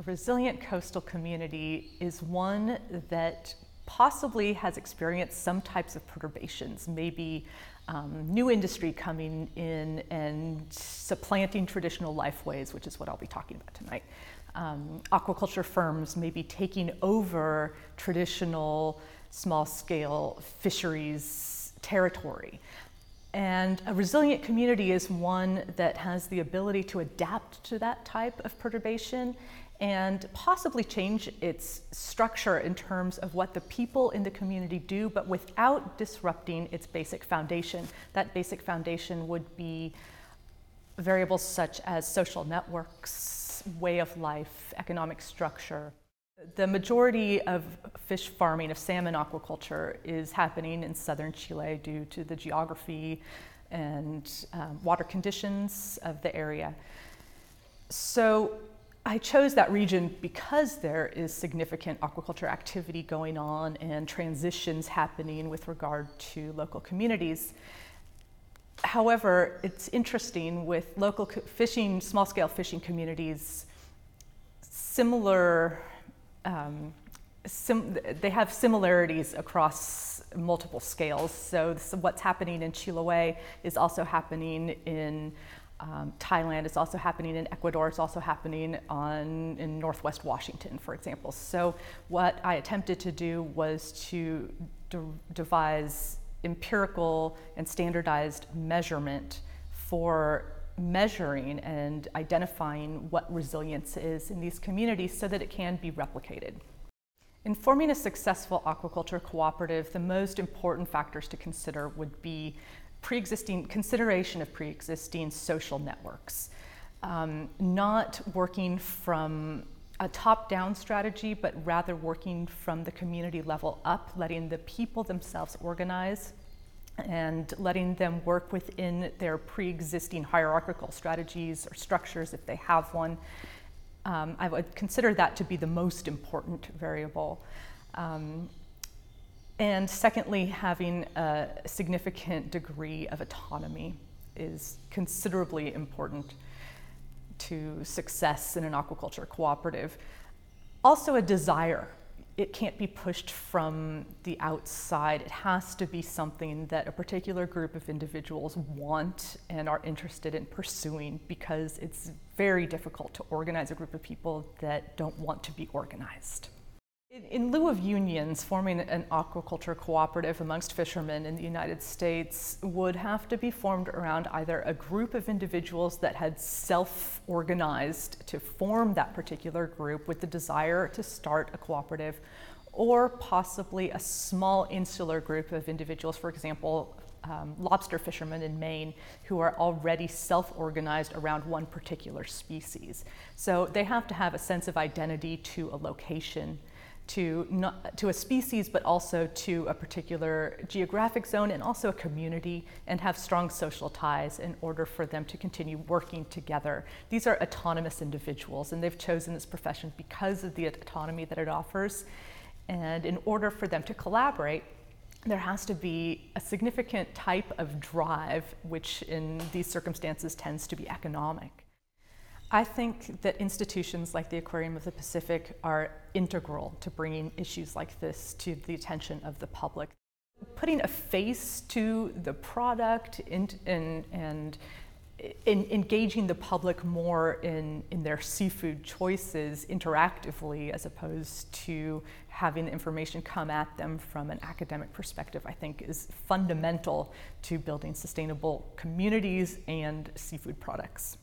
A resilient coastal community is one that possibly has experienced some types of perturbations, maybe um, new industry coming in and supplanting traditional lifeways, which is what I'll be talking about tonight. Um, aquaculture firms maybe taking over traditional small scale fisheries territory. And a resilient community is one that has the ability to adapt to that type of perturbation and possibly change its structure in terms of what the people in the community do, but without disrupting its basic foundation. That basic foundation would be variables such as social networks, way of life, economic structure. The majority of fish farming, of salmon aquaculture, is happening in southern Chile due to the geography and um, water conditions of the area. So I chose that region because there is significant aquaculture activity going on and transitions happening with regard to local communities. However, it's interesting with local fishing, small scale fishing communities, similar, um, sim- they have similarities across multiple scales. So, this, what's happening in Chiloé is also happening in um, Thailand. It's also happening in Ecuador. It's also happening on, in Northwest Washington, for example. So, what I attempted to do was to de- devise empirical and standardized measurement for measuring and identifying what resilience is in these communities so that it can be replicated. In forming a successful aquaculture cooperative, the most important factors to consider would be pre-existing consideration of pre-existing social networks, um, not working from a top-down strategy, but rather working from the community level up, letting the people themselves organize and letting them work within their pre-existing hierarchical strategies or structures if they have one. Um, I would consider that to be the most important variable. Um, and secondly, having a significant degree of autonomy is considerably important to success in an aquaculture cooperative. Also, a desire. It can't be pushed from the outside. It has to be something that a particular group of individuals want and are interested in pursuing because it's very difficult to organize a group of people that don't want to be organized. In lieu of unions, forming an aquaculture cooperative amongst fishermen in the United States would have to be formed around either a group of individuals that had self organized to form that particular group with the desire to start a cooperative, or possibly a small insular group of individuals, for example, um, lobster fishermen in Maine who are already self organized around one particular species. So they have to have a sense of identity to a location to, not, to a species, but also to a particular geographic zone and also a community, and have strong social ties in order for them to continue working together. These are autonomous individuals, and they've chosen this profession because of the autonomy that it offers. And in order for them to collaborate, there has to be a significant type of drive, which in these circumstances tends to be economic. I think that institutions like the Aquarium of the Pacific are integral to bringing issues like this to the attention of the public. Putting a face to the product in, in, and in engaging the public more in, in their seafood choices interactively as opposed to having the information come at them from an academic perspective, I think is fundamental to building sustainable communities and seafood products.